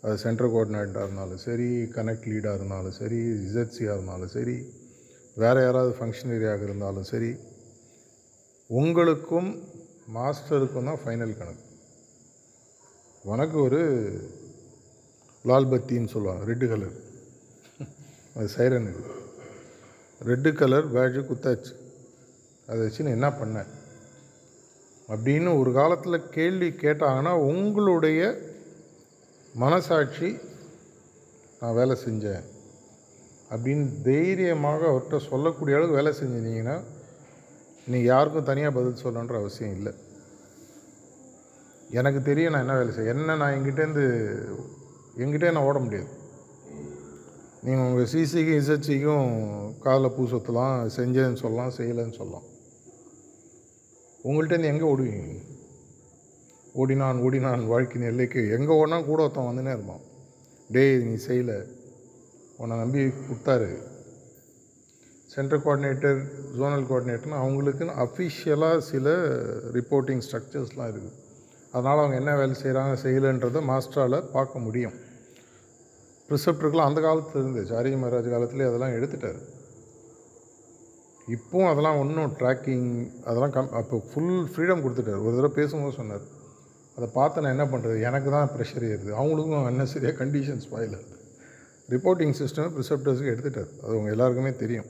அது சென்ட்ரல் கோஆர்டினேட்டாக இருந்தாலும் சரி கனெக்ட் லீடாக இருந்தாலும் சரி இசட்சியாக இருந்தாலும் சரி வேறு யாராவது ஃபங்க்ஷனரியாக இருந்தாலும் சரி உங்களுக்கும் மாஸ்டருக்கும் தான் ஃபைனல் கணக்கு. உனக்கு ஒரு லால் பத்தின்னு சொல்லுவாங்க ரெட்டு கலர் அது சைரனுக்கு ரெட்டு கலர் பேட்ஜு குத்தாச்சு. அதை வச்சு நான் என்ன பண்ண? அப்படின்னு ஒரு காலத்தில் கேள்வி கேட்டாங்கன்னா உங்களுடைய மனசாட்சி நான் வேலை செஞ்சேன் அப்படின்னு தைரியமாக அவர்கிட்ட சொல்லக்கூடிய அளவுக்கு வேலை செஞ்சிருந்தீங்கன்னா நீங்கள் யாருக்கும் தனியாக பதில் சொல்லணுன்ற அவசியம் இல்லை. எனக்கு தெரியும் நான் என்ன வேலை செய்ய என்ன நான் எங்கிட்டேருந்து எங்கிட்டே நான் ஓட முடியாது. நீங்கள் உங்கள் சிசிக்கும் இசச்சிக்கும் காதில் பூ சுற்றலாம் செஞ்சேன்னு சொல்லலாம் செய்யலைன்னு சொல்லலாம். உங்கள்கிட்டேருந்து எங்கே ஓடுவீங்க ஓடினான் ஓடினான் வாழ்க்கையின் எல்லைக்கு எங்கே ஓடினா கூட ஒருத்தன் வந்துனே இருப்பான். டேய் நீ செய்யலை. உன்னை நம்பி கொடுத்தாரு. சென்ட்ரல் கோஆர்டினேட்டர் ஜோனல் கோஆர்டினேட்டர்னு அவங்களுக்குன்னு அஃபிஷியலாக சில ரிப்போர்ட்டிங் ஸ்ட்ரக்சர்ஸ்லாம் இருக்குது அதனால் அவங்க என்ன வேலை செய்கிறாங்க செய்யலைன்றதை மாஸ்டரால் பார்க்க முடியும். ப்ரிசெப்டருக்குலாம் அந்த காலத்தில் இருந்துச்சு ஆரிய மகாராஜ் காலத்துலேயே அதெல்லாம் எடுத்துட்டார். இப்போவும் அதெல்லாம் ஒன்றும் ட்ராக்கிங் அதெல்லாம் கம் அப்போ ஃபுல் ஃப்ரீடம் கொடுத்துட்டார். ஒரு தடவை பேசும்போது சொன்னார். அதை பார்த்து நான் என்ன பண்ணுறது? எனக்கு தான் ப்ரெஷர் ஏறுது. அவங்களுக்கும் அன்னசரியாக கண்டிஷன்ஸ் ஸ்பாயில் ஆகுது ரிப்போர்ட்டிங் சிஸ்டம் ப்ரிசெப்டர்ஸுக்கு எடுத்துட்டார். அது அவங்க எல்லாருக்குமே தெரியும்.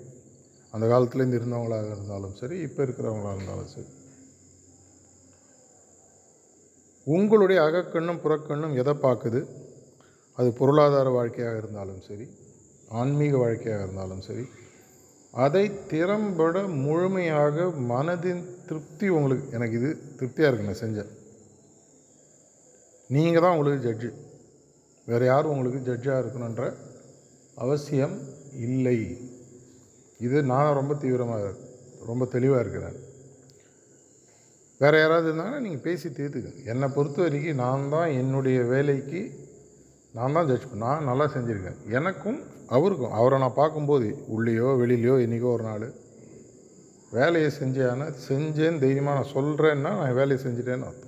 அந்த காலத்துலேருந்து இருந்தவங்களாக இருந்தாலும் சரி இப்போ இருக்கிறவங்களாக இருந்தாலும் சரி. உங்களுடைய அகக்கண்ணும் புறக்கண்ணும் எதை பார்க்குது? அது பொருளாதார வாழ்க்கையாக இருந்தாலும் சரி ஆன்மீக வாழ்க்கையாக இருந்தாலும் சரி அதை திறம்பட முழுமையாக மனதின் திருப்தி உங்களுக்கு எனக்கு இது திருப்தியாக இருக்கு நான் செஞ்சேன். நீங்கள் தான் உங்களுக்கு ஜட்ஜு வேறு யாரும் உங்களுக்கு ஜட்ஜாக இருக்கணுன்ற அவசியம் இல்லை. இது நான் ரொம்ப தீவிரமாக ரொம்ப தெளிவாக இருக்கிறேன். வேறு யாராவது இருந்தாங்கன்னா நீங்கள் பேசி தீர்த்துக்கங்க. என்னை பொறுத்த வரைக்கும் நான் தான் என்னுடைய வேலைக்கு நான் தான் ஜட்ஜ் பண்ண நான் நல்லா செஞ்சுருக்கேன். எனக்கும் அவருக்கும் அவரை நான் பார்க்கும்போது உள்ளேயோ வெளியிலையோ என்றைக்கோ ஒரு நாள் வேலையை செஞ்சேன்னா செஞ்சேன்னு தைரியமாக நான் சொல்கிறேன்னா நான் வேலையை செஞ்சுட்டேன்னு அர்த்தம்.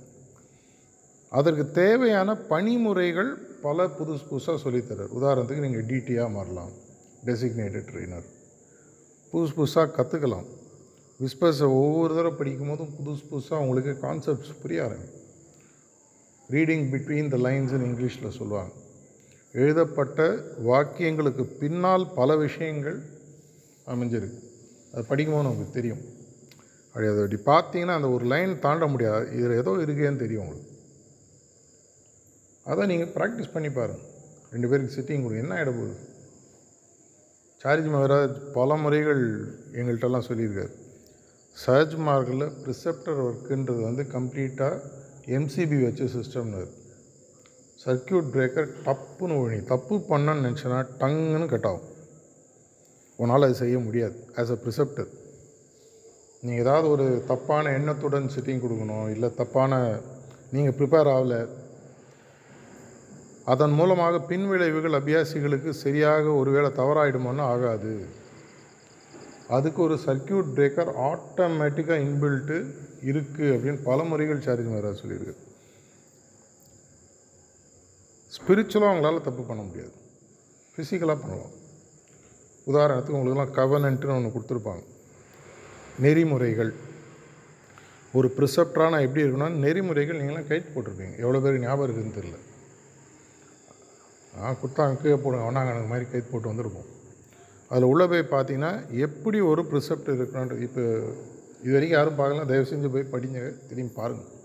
அதற்கு தேவையான பணிமுறைகள் பல புதுசு புதுசாக சொல்லித்தரார் உதாரணத்துக்கு நீங்கள் டிடியாக மாறலாம். டெசிக்னேட்டட் ட்ரெயினர் புதுசு புதுசாக கற்றுக்கலாம் விஸ்பர்ஸை ஒவ்வொரு தடவை படிக்கும் போதும் புதுசு புதுசாக உங்களுக்கு கான்செப்ட்ஸ் புரிய ஆரம்பிக்கும். ரீடிங் பிட்வீன் த லைன்ஸ்னு இங்கிலீஷில் சொல்லுவாங்க. எழுதப்பட்ட வாக்கியங்களுக்கு பின்னால் பல விஷயங்கள் அமைஞ்சிருக்கு. அது படிக்கும்போது நமக்கு தெரியும். அப்படி அதை அப்படி பார்த்தீங்கன்னா அந்த ஒரு லைன் தாண்ட முடியாது. இதில் ஏதோ இருக்கேன்னு தெரியும் உங்களுக்கு. அதை நீங்கள் ப்ராக்டிஸ் பண்ணி பாருங்கள் ரெண்டு பேருக்கு சிட்டிங் கொடுங்க. என்ன ஆகிட போகுது? சார்ஜ் மகராஜ் பல முறைகள் எங்கள்கிட்டலாம் சொல்லியிருக்காரு. சர்ஜ் மார்க்கில் ப்ரிசெப்டர் ஒர்க்குன்றது வந்து கம்ப்ளீட்டாக எம்சிபி வச்ச சிஸ்டம்னு சர்க்கியூட் பிரேக்கர் டப்புன்னு ஒழி தப்பு பண்ணன்னு நினச்சினா டங்குன்னு கட் ஆகும். உன்னால் அது செய்ய முடியாது. ஆஸ் அ ப்ரிசெப்டர் நீங்கள் ஏதாவது ஒரு தப்பான எண்ணத்துடன் சிட்டிங் கொடுக்கணும். இல்லை தப்பான நீங்கள் ப்ரிப்பேர் ஆகலை. அதன் மூலமாக பின்விளைவுகள் அபியாசிகளுக்கு சரியாக ஒருவேளை தவறாயிடுமோன்னு ஆகாது. அதுக்கு ஒரு சர்க்கியூட் பிரேக்கர் ஆட்டோமேட்டிக்காக இன்பில்ட்டு இருக்குது அப்படின்னு பல முறைகள் சார்ஜ் மகாராஜ் சொல்லியிருக்கு ஸ்பிரிச்சுவலாக அவங்களால தப்பு பண்ண முடியாது. ஃபிசிக்கலாக பண்ணலாம். உதாரணத்துக்கு உங்களுக்குலாம் கவனன்ட்டுன்னு ஒன்று கொடுத்துருப்பாங்க. நெறிமுறைகள். ஒரு ப்ரிசெப்டராக எப்படி இருக்குன்னா நெறிமுறைகள் நீங்களாம் கைட் போட்டிருப்பீங்க. எவ்வளோ பேருக்கு ஞாபகம் இருக்குதுன்னு தெரில குத்தாங்க கீழே போடுங்க. ஒன்றாங்க மாதிரி கைது போட்டு வந்திருப்போம் அதில் உள்ள போய் பார்த்தீங்கன்னா எப்படி ஒரு ப்ரிசெப்ட் இருக்கணுன்றது இப்போ இது வரைக்கும் யாரும் பார்க்கலாம் தயவு செஞ்சு போய் படிங்க திரும்பி பாருங்கள்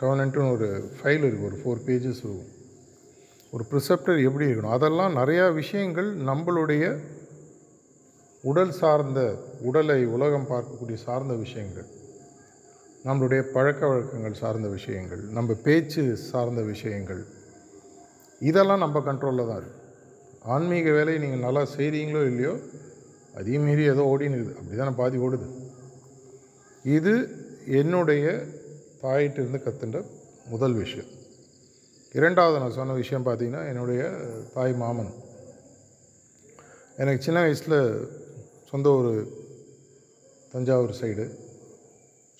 கவர்னன்ட்டுன்னு ஒரு ஃபைல் இருக்குது ஒரு ஃபோர் பேஜஸ் இருக்கும் ஒரு ப்ரிசெப்டர் எப்படி இருக்கணும்? அதெல்லாம் நிறையா விஷயங்கள் நம்மளுடைய உடல் சார்ந்த உடலை உலகம் பார்க்கக்கூடிய சார்ந்த விஷயங்கள். நம்மளுடைய பழக்க வழக்கங்கள் சார்ந்த விஷயங்கள் நம்ம பேச்சு சார்ந்த விஷயங்கள். இதெல்லாம் நம்ம கண்ட்ரோலில் தான் இருக்குது ஆன்மீக வேலையை நீங்கள் நல்லா செய்கிறீங்களோ இல்லையோ அதையும் மீறி ஏதோ ஓடின்னு இருக்குது. அப்படி தானே பாதி ஓடுது. இது என்னுடைய தாயிட்டிருந்து கற்றுண்ட முதல் விஷயம். இரண்டாவது நான் சொன்ன விஷயம் பார்த்தீங்கன்னா என்னுடைய தாய் மாமன். எனக்கு சின்ன வயசில் சொந்த ஊர் தஞ்சாவூர் சைடு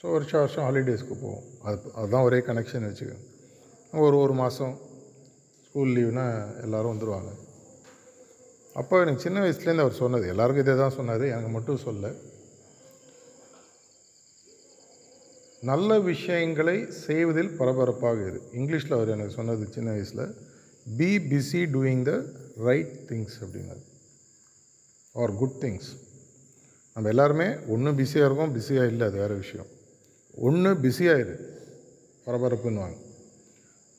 ஸோ வருஷம் வருஷம் ஹாலிடேஸ்க்கு போவோம். அது அதுதான் ஒரே கனெக்ஷன் வச்சுக்கோங்க. ஒரு ஒரு மாதம் ஸ்கூல் லீவுனா எல்லோரும் வந்துடுவாங்க அப்போ எனக்கு சின்ன வயசுலேருந்து அவர் சொன்னது எல்லாருக்கும் இதே தான் சொன்னார் எனக்கு மட்டும் சொல்ல. நல்ல விஷயங்களை செய்வதில் பரபரப்பாக இரு. இங்கிலீஷில் அவர் எனக்கு சொன்னது சின்ன வயசில் be busy doing the right things அப்படின்னாரு. ஆர் குட் திங்ஸ் நம்ம எல்லாருமே ஒன்று பிஸியாக இருக்கோம் பிஸியாக இல்லை அது வேறு விஷயம். ஒன்று பிஸியாக இரு. பரபரப்புன்னுவாங்க.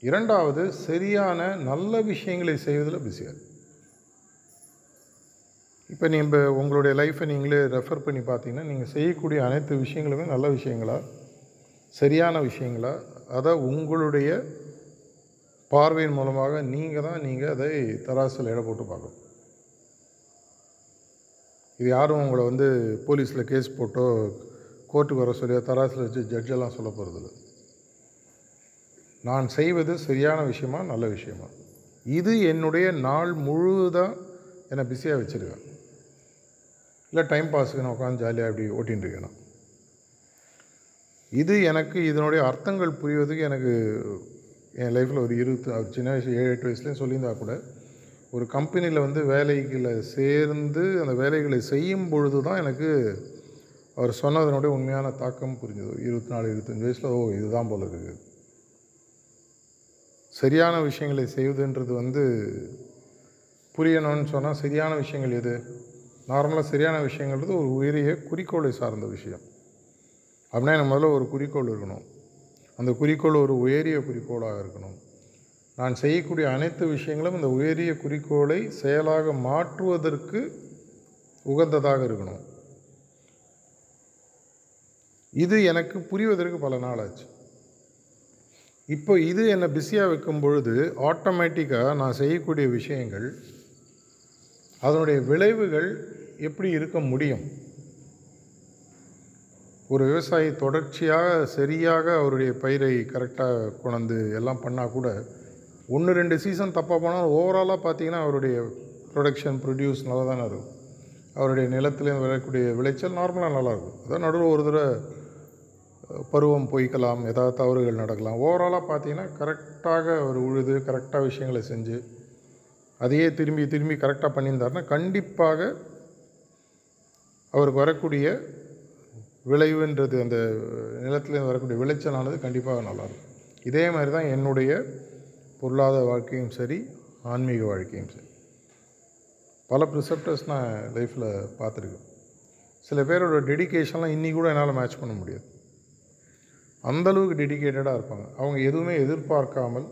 இரண்டாவது சரியான நல்ல விஷயங்களை செய்வதில் பிஸியாக இப்போ நீங்கள் உங்களுடைய லைஃப்பை நீங்களே ரெஃபர் பண்ணி பார்த்தீங்கன்னா நீங்கள் செய்யக்கூடிய அனைத்து விஷயங்களுமே நல்ல விஷயங்களா? சரியான விஷயங்களா? அதை உங்களுடைய பார்வையின் மூலமாக நீங்கள் தான் நீங்கள் அதை தராசில் இட போட்டு பார்க்கணும். இது யாரும் உங்களை வந்து போலீஸில் கேஸ் போட்டோ கோர்ட்டுக்கு வர சொல்லியோ தராசில் வச்சு ஜட்ஜெல்லாம் சொல்ல போகிறதில்ல நான் செய்வது சரியான விஷயமா நல்ல விஷயமா? இது என்னுடைய நாள் முழுதாக என்னை பிஸியாக வச்சுருக்கேன். இல்லை டைம் பாஸுக்கு நான் உட்காந்து ஜாலியாக அப்படி ஓட்டின்னு இருக்கேன் இது எனக்கு இதனுடைய அர்த்தங்கள் புரிவதுக்கு எனக்கு என் லைஃப்பில் ஒரு இருபத்து அவர் சின்ன வயசு ஏழு எட்டு வயசுலேயும் சொல்லியிருந்தா கூட ஒரு கம்பெனியில் வந்து வேலைகளை சேர்ந்து அந்த வேலைகளை செய்யும் பொழுது தான் எனக்கு அவர் சொன்னதனுடைய உண்மையான தாக்கம் புரிஞ்சது. இருபத்தி நாலு இருபத்தஞ்சி வயசில் ஓ இதுதான் போல இருக்குது. சரியான விஷயங்களை செய்வதுன்றது வந்து புரியணும்னு சொன்னால் சரியான விஷயங்கள் எது? நார்மலாக சரியான விஷயங்கிறது ஒரு உயரிய குறிக்கோளை சார்ந்த விஷயம். அப்படின்னா எனக்கு முதல்ல ஒரு குறிக்கோள் இருக்கணும். அந்த குறிக்கோள் ஒரு உயரிய குறிக்கோளாக இருக்கணும். நான் செய்யக்கூடிய அனைத்து விஷயங்களும் இந்த உயரிய குறிக்கோளை செயலாக மாற்றுவதற்கு உகந்ததாக இருக்கணும். இது எனக்கு புரிவதற்கு பல நாள் ஆச்சு. இப்போ இது என்னை பிஸியாக வைக்கும் பொழுது ஆட்டோமேட்டிக்காக நான் செய்யக்கூடிய விஷயங்கள் அதனுடைய விளைவுகள் எப்படி இருக்க முடியும்? ஒரு விவசாயி தொடர்ச்சியாக சரியாக அவருடைய பயிரை கரெக்டாக கொண்டு எல்லாம் பண்ணால் கூட ஒன்று ரெண்டு சீசன் தப்பாக போனால் ஓவராலாக பார்த்தீங்கன்னா அவருடைய ப்ரொடக்ஷன் ப்ரொடியூஸ் நல்லா தானே இருக்கும். அவருடைய நிலத்துலேயும் வரக்கூடிய விளைச்சல் நார்மலாக நல்லாயிருக்கும் அதான் நடுவில் ஒரு தடவை பருவம் பொய்க்கலாம் ஏதாவது தவறுகள் நடக்கலாம். ஓவராலாக பார்த்தீங்கன்னா கரெக்டாக ஒரு உழுது கரெக்டாக விஷயங்களை செஞ்சு அதையே திரும்பி திரும்பி கரெக்டாக பண்ணியிருந்தாருன்னா கண்டிப்பாக அவருக்கு வரக்கூடிய விளைவுன்றது அந்த நிலத்துலேருந்து வரக்கூடிய விளைச்சலானது கண்டிப்பாக நல்லாயிருக்கும். இதே மாதிரி தான் என்னுடைய பொருளாதார வாழ்க்கையும் சரி ஆன்மீக வாழ்க்கையும் சரி. பல ப்ரிசெப்டர்ஸ் நான் லைஃப்பில் பார்த்துருக்கேன். சில பேரோட டெடிகேஷன்லாம் இன்னி கூட என்னால் மேட்ச் பண்ண முடியாது. அந்தளவுக்கு டெடிகேட்டடாக இருப்பாங்க. அவங்க எதுவுமே எதிர்பார்க்காமல்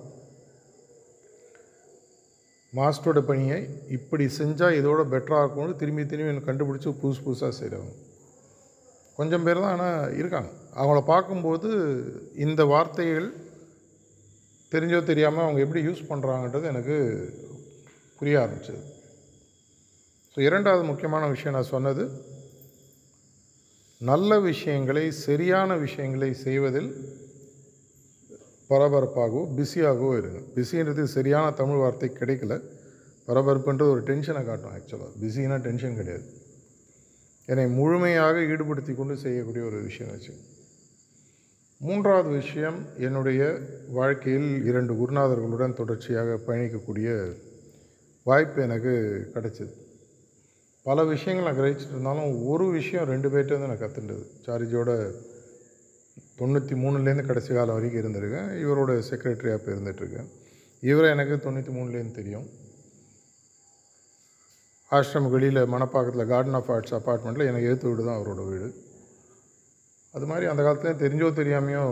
மாஸ்டரோட பணியை இப்படி செஞ்சால் இதோட பெட்டராக இருக்கும்னு திரும்பி திரும்பி எனக்கு கண்டுபிடிச்சி புதுசு புதுசாக செய்கிறவங்க கொஞ்சம் பேர் தான் ஆனால் இருக்காங்க. அவங்கள பார்க்கும்போது இந்த வார்த்தைகள் தெரிஞ்சோ தெரியாமல் அவங்க எப்படி யூஸ் பண்ணுறாங்கன்றது எனக்கு புரிய ஆரம்பிச்சது. ஸோ இரண்டாவது முக்கியமான விஷயம் நான் சொன்னது நல்ல விஷயங்களை சரியான விஷயங்களை செய்வதில் பரபரப்பாகவோ பிஸியாகவோ இருங்க. பிஸின்றது சரியான தமிழ் வார்த்தை கிடைக்கல. பரபரப்புன்றது ஒரு டென்ஷனை காட்டும் ஆக்சுவலாக பிஸினா டென்ஷன் கிடையாது. என்னை முழுமையாக ஈடுபடுத்தி கொண்டு செய்யக்கூடிய ஒரு விஷயம் வச்சு. மூன்றாவது விஷயம் என்னுடைய வாழ்க்கையில் இரண்டு குருநாதர்களுடன் தொடர்ச்சியாக பயணிக்கக்கூடிய வாய்ப்பு எனக்கு கிடைச்சிது. பல விஷயங்கள் நான் கிரகிச்சிட்டு இருந்தாலும் ஒரு விஷயம் ரெண்டு பேர்ட்டேருந்து நான் கற்றுண்டது சாரிஜியோட தொண்ணூற்றி மூணுலேருந்து கடைசி காலம் வரைக்கும் இருந்திருக்கேன். இவரோட செக்ரட்டரியாக இப்போ இருந்துகிட்ருக்கேன். இவரை எனக்கு தொண்ணூற்றி மூணுலேருந்து தெரியும். ஆஷ்ரம் வெளியில் மணப்பாக்கத்தில் கார்டன் ஆஃப் ஆர்ட்ஸ் அப்பார்ட்மெண்ட்டில் எனக்கு எழுத்து வீடு தான் அவரோட வீடு. அது மாதிரி அந்த காலத்துலேயும் தெரிஞ்சோ தெரியாமையோ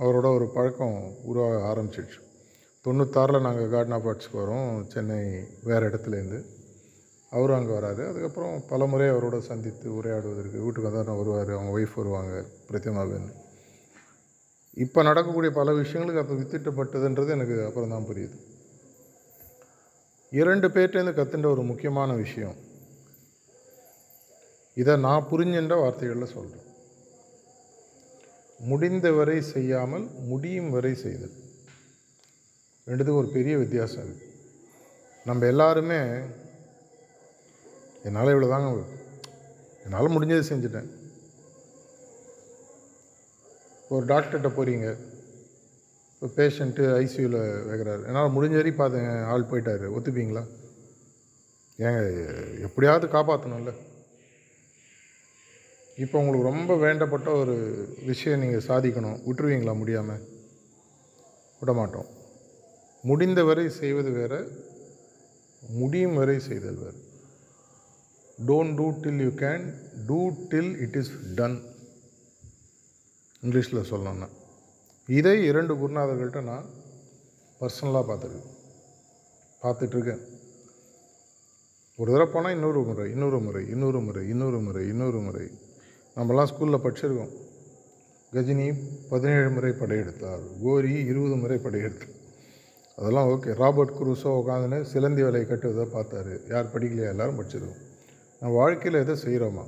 அவரோட ஒரு பழக்கம் உருவாக ஆரம்பிச்சிடுச்சு. தொண்ணூத்தாறில் நாங்கள் கார்டன் ஆஃப் ஆர்ட்ஸ்க்கு வரோம் சென்னை வேறு இடத்துலேருந்து. அவரும் அங்கே வராரு. அதுக்கப்புறம் பல முறை அவரோட சந்தித்து உரையாடுவதற்கு வீட்டுக்கு வந்தால் வருவார். அவங்க ஒய்ஃப் வருவாங்க பிரத்தியமாவேன் இப்போ நடக்கக்கூடிய பல விஷயங்களுக்கு அப்போ வித்திட்டப்பட்டதுன்றது எனக்கு அப்புறம் தான் புரியுது. இரண்டு பேர்ட்டேருந்து கற்றுண்ட ஒரு முக்கியமான விஷயம். இதை நான் புரிஞ்சின்ற வார்த்தைகளில் சொல்கிறேன் முடிந்தவரை செய்யாமல் முடியும் வரை செய்தல். ரெண்டுத்துக்கும் ஒரு பெரிய வித்தியாசம் இருக்குது நம்ம எல்லாருமே என்னால் இவ்வளோ தாங்க என்னால் முடிஞ்சதை செஞ்சுட்டேன். ஒரு டாக்டர்கிட்ட போகிறீங்க இப்போ பேஷண்ட்டு ஐசியூவில் வைக்கிறாரு. என்னால் முடிஞ்ச வரைக்கும் பார்த்தேன் ஆள் போயிட்டாரு. ஒத்துப்பீங்களா? ஏங்க எப்படியாவது காப்பாற்றணும்ல இப்போ உங்களுக்கு ரொம்ப வேண்டப்பட்ட ஒரு விஷயம் நீங்கள் சாதிக்கணும். விட்டுருவீங்களா முடியாமல் விட மாட்டோம் முடிந்தவரை செய்வது வேறு முடியும் வரை செய்தல் வேறு. Don't do till you can do till it is done இங்கிலீஷில் சொல்லணும்னா. இதை இரண்டு குருநாதர்கள்ட்ட நான் பர்சனலாக பார்த்துருக்கேன். பார்த்துட்ருக்கேன். ஒரு தடவை போனால் இன்னொரு முறை இன்னொரு முறை இன்னொரு முறை இன்னொரு முறை இன்னொரு முறை. நம்மலாம் ஸ்கூலில் படிச்சிருக்கோம். கஜினி பதினேழு முறை படையெடுத்தார். கோரி இருபது முறை படையெடுத்தார். அதெல்லாம் ஓகே ராபர்ட் குரூஸோ உட்காந்துன்னு சிலந்தி வேலையை கட்டுவதை பார்த்தாரு. யார் படிக்கலையா? எல்லாரும் படிச்சிருக்கோம். நான் வாழ்க்கையில் எதை செய்கிறோமா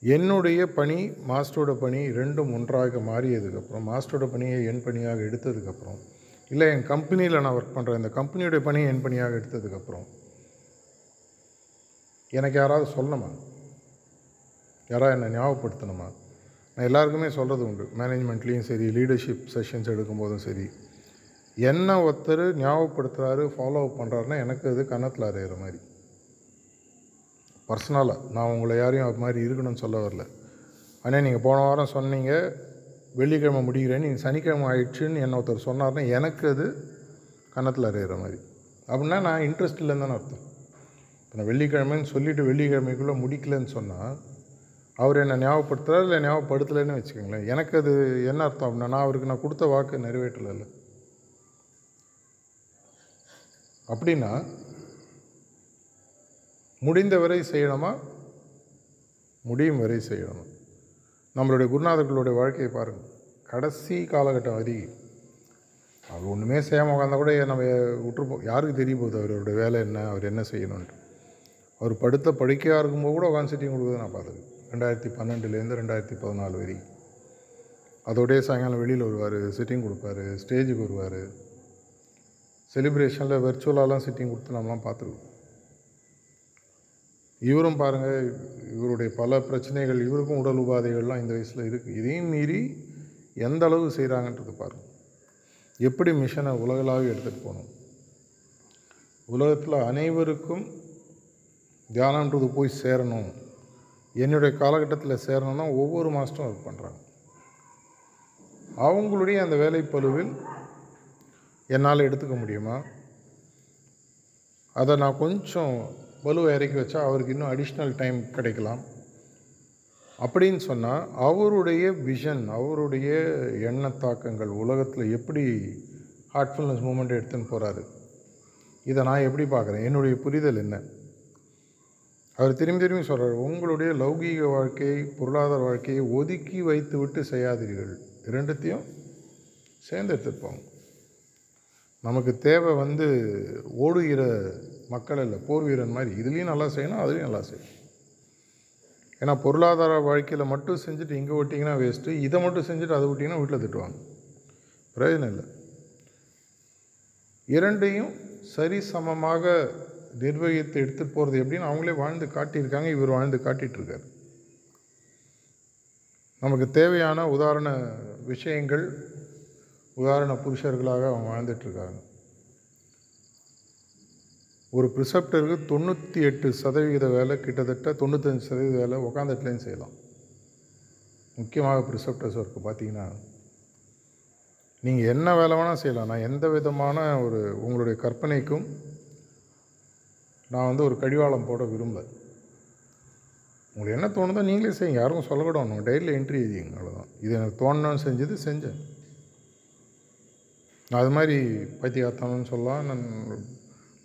என்னுடைய பணி மாஸ்டரோட பணி ரெண்டும் ஒன்றாக மாறியதுக்கப்புறம் மாஸ்டரோட பணியை என் பணியாக எடுத்ததுக்கப்புறம் இல்லை என் கம்பெனியில் நான் ஒர்க் பண்ணுறேன் இந்த கம்பெனியோட பணியை என் பணியாக எடுத்ததுக்கப்புறம் எனக்கு யாராவது சொல்லணுமா? யாராவது என்னை ஞாபகப்படுத்தணுமா? நான் எல்லாருக்குமே சொல்கிறது உண்டு. மேனேஜ்மெண்ட்லேயும் சரி லீடர்ஷிப் செஷன்ஸ் எடுக்கும்போதும் சரி. என்ன ஒருத்தர் ஞாபகப்படுத்துகிறாரு ஃபாலோ அப் பண்ணுறாருன்னா எனக்கு அது கன்னத்தில் அறையிற மாதிரி. பர்சனலாக நான் உங்களை யாரையும் அது மாதிரி இருக்கணும்னு சொல்ல வரல. ஆனால் நீங்கள் போன வாரம் சொன்னீங்க வெள்ளிக்கிழமை முடிகிறேன்னு நீங்கள் சனிக்கிழமை ஆயிடுச்சுன்னு என்ன ஒருத்தர் சொன்னார்னா எனக்கு அது கன்னத்தில் அறையிற மாதிரி. அப்படின்னா நான் இன்ட்ரெஸ்ட் இல்லைன்னு தானே அர்த்தம். இப்போ நான் வெள்ளிக்கிழமைன்னு சொல்லிவிட்டு வெள்ளிக்கிழமைக்குள்ளே முடிக்கலன்னு சொன்னால் அவர் என்னை ஞாபகப்படுத்துகிறார் இல்லை ஞாபகப்படுத்தலைன்னு வச்சுக்கோங்களேன். எனக்கு அது என்ன அர்த்தம் அப்படின்னா நான் அவருக்கு நான் கொடுத்த வாக்கு நிறைவேற்றலை அப்படின்னா முடிந்தவரை செய்யணுமா? முடியும் வரை செய்யணும்? நம்மளுடைய குருநாதர்களுடைய வாழ்க்கையை பாருங்கள் கடைசி காலகட்டம் வரி அவர் ஒன்றுமே செய்யாமல் உட்காந்தா கூட நம்ம விட்டுருப்போம் யாருக்கு தெரிய போகுது? அவரோட வேலை என்ன? அவர் என்ன செய்யணுன்ட்டு அவர் படுத்த படுக்கையாக இருக்கும்போது கூட உட்காந்து சிட்டிங் கொடுக்குறது நான் பார்த்துருக்கேன் ரெண்டாயிரத்தி பன்னெண்டுலேருந்து ரெண்டாயிரத்தி பதினாலு வரை. அதோடய சாயங்காலம் வெளியில் வருவார் சிட்டிங் கொடுப்பாரு ஸ்டேஜுக்கு வருவார். செலிப்ரேஷனில் வெர்ச்சுவலாலாம் சிட்டிங் கொடுத்து நம்மலாம் பார்த்துருக்கோம். இவரும் பாருங்கள் இவருடைய பல பிரச்சனைகள் இவருக்கும் உடல் உபாதைகள்லாம் இந்த வயசில் இருக்குது இதையும் மீறி எந்த அளவு செய்கிறாங்கன்றது பாருங்கள் எப்படி மிஷனை உலகளாக எடுத்துகிட்டு போகணும்? உலகத்தில் அனைவருக்கும் தியானன்றது போய் சேரணும். என்னுடைய காலகட்டத்தில் சேரணும்னா ஒவ்வொரு மாதம் ஒர்க் பண்ணுறாங்க அவங்களுடைய அந்த வேலைப்பழுவில் என்னால் எடுத்துக்க முடியுமா? அதை நான் கொஞ்சம் பலுவை இறக்கி வச்சா அவருக்கு இன்னும் அடிஷ்னல் டைம் கிடைக்கலாம். அப்படின்னு சொன்னால் அவருடைய விஷன் அவருடைய எண்ண தாக்கங்கள் உலகத்தில் எப்படி ஹார்ட்ஃபுல்னஸ் மூமெண்ட் எடுத்துன்னு போகிறாரு இதை நான் எப்படி பார்க்குறேன்? என்னுடைய புரிதல் என்ன? அவர் திரும்பி திரும்பி சொல்கிறார் உங்களுடைய லௌகீக வாழ்க்கையை பொருளாதார வாழ்க்கையை ஒதுக்கி வைத்து விட்டு செய்யாதீர்கள். இரண்டுத்தையும் சேர்ந்து எடுத்துருப்பாங்க நமக்கு தேவை வந்து ஓடுகிற மக்கள் இல்லை போர் வீரன் மாதிரி. இதுலேயும் நல்லா செய்யணும் அதுலேயும் நல்லா செய்யணும். ஏன்னா பொருளாதார வாழ்க்கையில் மட்டும் செஞ்சுட்டு இங்கே விட்டிங்கன்னா வேஸ்ட்டு இதை மட்டும் செஞ்சுட்டு அதை விட்டிங்கன்னா வீட்டில் திட்டுவாங்க. பிரயோஜனம் இல்லை. இரண்டையும் சரி சமமாக நிர்வகித்து எடுத்துகிட்டு போகிறது எப்படின்னு அவங்களே வாழ்ந்து காட்டியிருக்காங்க இவர் வாழ்ந்து காட்டிகிட்ருக்கார் நமக்கு தேவையான உதாரண விஷயங்கள் உதாரண புருஷர்களாக அவங்க வாழ்ந்துட்டுருக்காங்க ஒரு ப்ரிசப்டருக்கு தொண்ணூற்றி எட்டு சதவிகித வேலை கிட்டத்தட்ட தொண்ணூத்தஞ்சு சதவீத வேலை உட்காந்துட்டுலேயும் செய்யலாம். முக்கியமாக ப்ரிசப்டர்ஸ் ஒர்க்கு பார்த்தீங்கன்னா நீங்கள் என்ன வேலை வேணால் செய்யலாம். நான் எந்த விதமான ஒரு உங்களுடைய கற்பனைக்கும் நான் வந்து ஒரு கடிவாளம் போட விரும்பல. உங்களுக்கு என்ன தோணுதோ நீங்களே செய்யுங்க. யாரும் சொல்லக்கூட ஒன்று டைரியில் என்ட்ரி எழுதிங்க அவ்வளோதான் இது எனக்கு தோணணும்னு செஞ்சது செஞ்சேன். நான் அது மாதிரி பைத்தியகாத்தனம்னு சொல்லலாம். நான்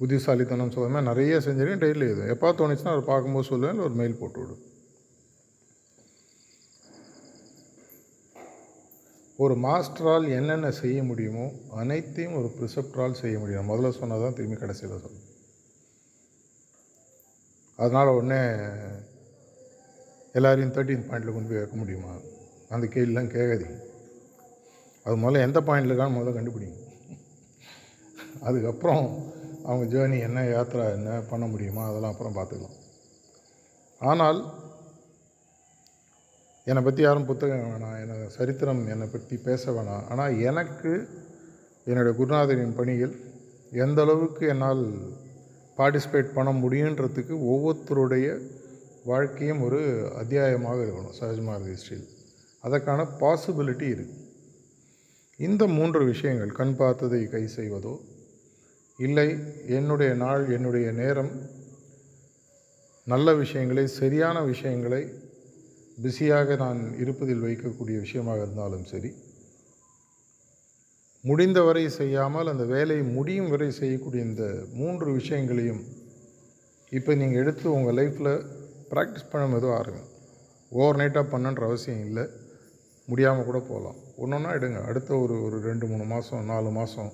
புத்திசாலித்தனம் சொல்லாமல் நிறைய செஞ்சிருக்கேன் டெய்லி எதுவும் எப்போ தோணுச்சுன்னா அவர் பார்க்கும்போது சொல்லுவேன் இல்லை ஒரு மெயில் போட்டு விடும் ஒரு மாஸ்டரால் என்னென்ன செய்ய முடியுமோ அனைத்தையும் ஒரு ப்ரிசப்டரால் செய்ய முடியும். முதல்ல சொன்னால் தான் திரும்பி கடைசியில் சொல்லணும் அதனால் உடனே எல்லாரையும் தேர்ட்டீன் பாயிண்டில் கொண்டு போய் வைக்க முடியுமா? அந்த கேள்விலாம் கேட்காதீங்க. அது முதல்ல எந்த பாயிண்டில் இருக்கான்னு முதல்ல கண்டுபிடிங்க. அதுக்கப்புறம் அவங்க ஜேர்னி என்ன யாத்திரா என்ன பண்ண முடியுமா அதெல்லாம் அப்புறம் பார்த்துக்கலாம். ஆனால் என்னை பற்றி யாரும் புத்தகம் வேணாம் என்னை சரித்திரம் என்னை பற்றி பேச வேணாம். ஆனால் எனக்கு என்னுடைய குருநாதரின் பணியில் எந்த அளவுக்கு என்னால் பார்ட்டிசிபேட் பண்ண முடியுன்றதுக்கு ஒவ்வொருத்தருடைய வாழ்க்கையும் ஒரு அத்தியாயமாக இருக்கணும் சஹஜ்மார்க் ஹிஸ்ட்ரியில் அதற்கான பாசிபிலிட்டி இருக்குது இந்த மூன்று விஷயங்கள் கண் பார்த்ததை கை செய்வதோ இல்லை என்னுடைய நாள் என்னுடைய நேரம் நல்ல விஷயங்களை சரியான விஷயங்களை பிஸியாக நான் இருப்பதில் வைக்கக்கூடிய விஷயமாக இருந்தாலும் சரி முடிந்தவரை செய்யாமல் அந்த வேலையை முடியும் வரை செய்யக்கூடிய இந்த மூன்று விஷயங்களையும் இப்போ நீங்கள் எடுத்து உங்கள் லைஃப்பில் ப்ராக்டிஸ் பண்ண மெதுவாக ஆரம்பி ஓவர் நைட்டாக பண்ணுன்ற அவசியம் இல்லை. முடியாமல் கூட போகலாம். ஒன்று ஒன்றா எடுங்க. அடுத்த ஒரு ஒரு ரெண்டு மூணு மாதம் நாலு மாதம்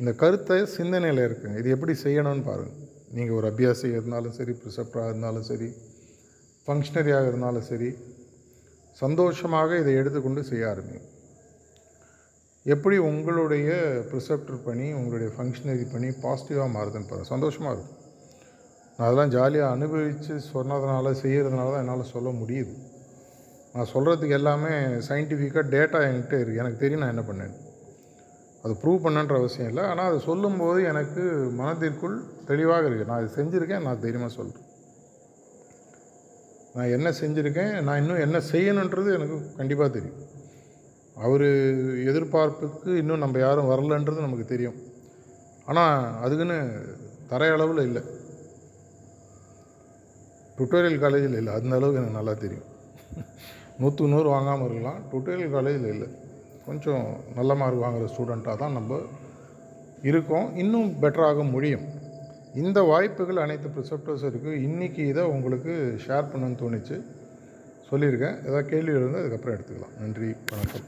இந்த கருத்தை சிந்தனையில் இருக்குங்க இது எப்படி செய்யணும்னு பாருங்கள் நீங்கள் ஒரு அபியாசியாக இருந்தாலும் சரி ப்ரிசப்டராக இருந்தாலும் சரி ஃபங்க்ஷனரியாக இருந்தாலும் சரி சந்தோஷமாக இதை எடுத்துக்கொண்டு செய்ய ஆரம்பிங்க. எப்படி உங்களுடைய ப்ரிசப்டர் பணி உங்களுடைய ஃபங்க்ஷனரி பணி பாசிட்டிவாக மாறுதுன்னு பாருங்கள் சந்தோஷமாக இருக்கும். நான் அதெல்லாம் ஜாலியாக அனுபவித்து சொன்னதுனால செய்கிறதுனால தான் என்னால் சொல்ல முடியுது. நான் சொல்கிறதுக்கு எல்லாமே சயின்டிஃபிக்காக டேட்டா என்கிட்ட இருக்குது எனக்கு தெரியும் நான் என்ன பண்ணேன் அது ப்ரூவ் பண்ணன்ற அவசியம் இல்லை. ஆனால் அது சொல்லும்போது எனக்கு மனதிற்குள் தெளிவாக இருக்குது நான் இது செஞ்சுருக்கேன் நான் தைரியமாக சொல்கிறேன் நான் என்ன செஞ்சுருக்கேன் நான் இன்னும் என்ன செய்யணுன்றது எனக்கு கண்டிப்பாக தெரியும். அவர் எதிர்பார்ப்புக்கு இன்னும் நம்ம யாரும் வரலன்றது நமக்கு தெரியும். ஆனால் அதுக்குன்னு தரையளவில் இல்லை. டுட்டோரியல் காலேஜில் இல்லை. அந்த அளவுக்கு எனக்கு நல்லா தெரியும். நூற்று நூறு வாங்காமல் இருக்கலாம். டுட்டோரியல் காலேஜில் இல்லை. கொஞ்சம் நல்ல மார்க் வாங்குகிற ஸ்டூடெண்ட்டாக தான் நம்ம இருக்கோம். இன்னும் பெட்டராக முடியும். இந்த வாய்ப்புகள் அனைத்து ப்ரிசெப்டர்ஸ் இருக்குது இன்றைக்கி இதை உங்களுக்கு ஷேர் பண்ணணும்னு தோணுச்சு. சொல்லியிருக்கேன். ஏதாவது கேள்வி இருந்தால் அதுக்கப்புறம் எடுத்துக்கலாம். நன்றி. வணக்கம்.